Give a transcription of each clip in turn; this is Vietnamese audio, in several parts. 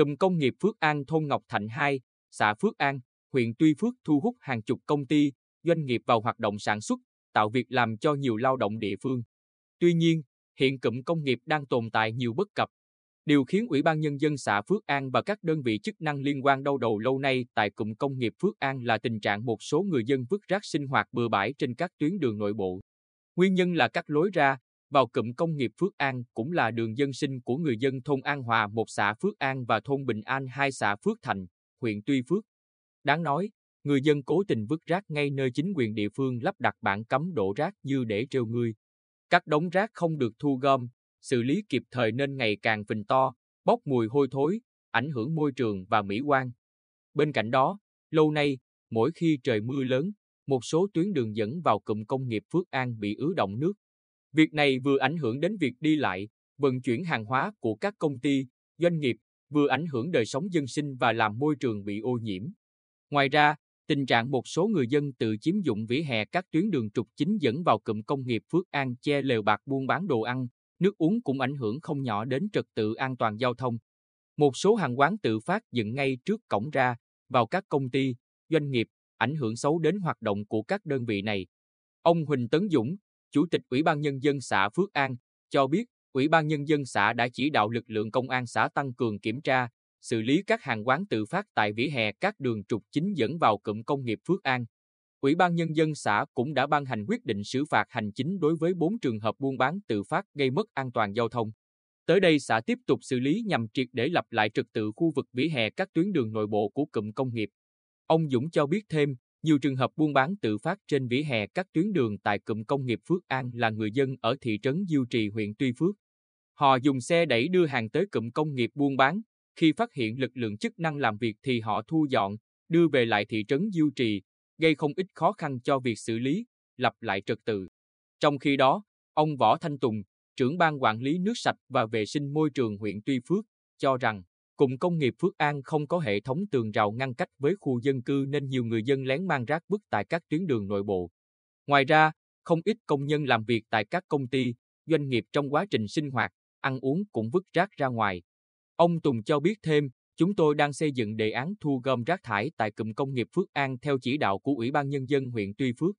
Cụm công nghiệp Phước An thôn Ngọc Thạnh 2, xã Phước An, huyện Tuy Phước thu hút hàng chục công ty, doanh nghiệp vào hoạt động sản xuất, tạo việc làm cho nhiều lao động địa phương. Tuy nhiên, hiện cụm công nghiệp đang tồn tại nhiều bất cập. Điều khiến Ủy ban Nhân dân xã Phước An và các đơn vị chức năng liên quan đau đầu lâu nay tại cụm công nghiệp Phước An là tình trạng một số người dân vứt rác sinh hoạt bừa bãi trên các tuyến đường nội bộ. Nguyên nhân là các lối ra, vào cụm công nghiệp Phước An cũng là đường dân sinh của người dân thôn An Hòa một xã Phước An và thôn Bình An hai xã Phước Thành, huyện Tuy Phước. Đáng nói, người dân cố tình vứt rác ngay nơi chính quyền địa phương lắp đặt bảng cấm đổ rác như để trêu ngươi. Các đống rác không được thu gom, xử lý kịp thời nên ngày càng phình to, bốc mùi hôi thối, ảnh hưởng môi trường và mỹ quan. Bên cạnh đó, lâu nay, mỗi khi trời mưa lớn, một số tuyến đường dẫn vào cụm công nghiệp Phước An bị ứ động nước. Việc này vừa ảnh hưởng đến việc đi lại, vận chuyển hàng hóa của các công ty, doanh nghiệp, vừa ảnh hưởng đời sống dân sinh và làm môi trường bị ô nhiễm. Ngoài ra, tình trạng một số người dân tự chiếm dụng vỉa hè các tuyến đường trục chính dẫn vào cụm công nghiệp Phước An che lều bạc buôn bán đồ ăn, nước uống cũng ảnh hưởng không nhỏ đến trật tự an toàn giao thông. Một số hàng quán tự phát dựng ngay trước cổng ra, vào các công ty, doanh nghiệp, ảnh hưởng xấu đến hoạt động của các đơn vị này. Ông Huỳnh Tấn Dũng, Chủ tịch Ủy ban Nhân dân xã Phước An, cho biết Ủy ban Nhân dân xã đã chỉ đạo lực lượng công an xã tăng cường kiểm tra, xử lý các hàng quán tự phát tại vỉa hè các đường trục chính dẫn vào cụm công nghiệp Phước An. Ủy ban Nhân dân xã cũng đã ban hành quyết định xử phạt hành chính đối với 4 trường hợp buôn bán tự phát gây mất an toàn giao thông. Tới đây xã tiếp tục xử lý nhằm triệt để lập lại trật tự khu vực vỉa hè các tuyến đường nội bộ của cụm công nghiệp. Ông Dũng cho biết thêm, nhiều trường hợp buôn bán tự phát trên vỉa hè các tuyến đường tại cụm công nghiệp Phước An là người dân ở thị trấn Diêu Trì huyện Tuy Phước. Họ dùng xe đẩy đưa hàng tới cụm công nghiệp buôn bán, khi phát hiện lực lượng chức năng làm việc thì họ thu dọn, đưa về lại thị trấn Diêu Trì, gây không ít khó khăn cho việc xử lý, lập lại trật tự. Trong khi đó, ông Võ Thanh Tùng, trưởng ban quản lý nước sạch và vệ sinh môi trường huyện Tuy Phước, cho rằng Cụm công nghiệp Phước An không có hệ thống tường rào ngăn cách với khu dân cư nên nhiều người dân lén mang rác vứt tại các tuyến đường nội bộ. Ngoài ra, không ít công nhân làm việc tại các công ty, doanh nghiệp trong quá trình sinh hoạt, ăn uống cũng vứt rác ra ngoài. Ông Tùng cho biết thêm, chúng tôi đang xây dựng đề án thu gom rác thải tại cụm công nghiệp Phước An theo chỉ đạo của Ủy ban Nhân dân huyện Tuy Phước.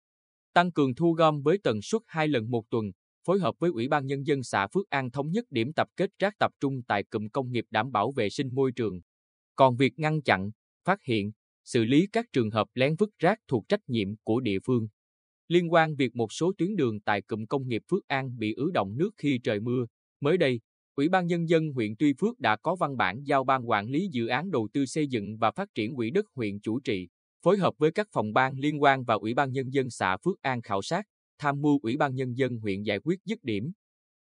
Tăng cường thu gom với tần suất hai lần một tuần, phối hợp với Ủy ban Nhân dân xã Phước An thống nhất điểm tập kết rác tập trung tại cụm công nghiệp đảm bảo vệ sinh môi trường. Còn việc ngăn chặn, phát hiện, xử lý các trường hợp lén vứt rác thuộc trách nhiệm của địa phương. Liên quan việc một số tuyến đường tại cụm công nghiệp Phước An bị ứ động nước khi trời mưa, mới đây, Ủy ban Nhân dân huyện Tuy Phước đã có văn bản giao ban quản lý dự án đầu tư xây dựng và phát triển quỹ đất huyện chủ trì, phối hợp với các phòng ban liên quan và Ủy ban Nhân dân xã Phước An khảo sát, tham mưu Ủy ban Nhân dân huyện giải quyết dứt điểm,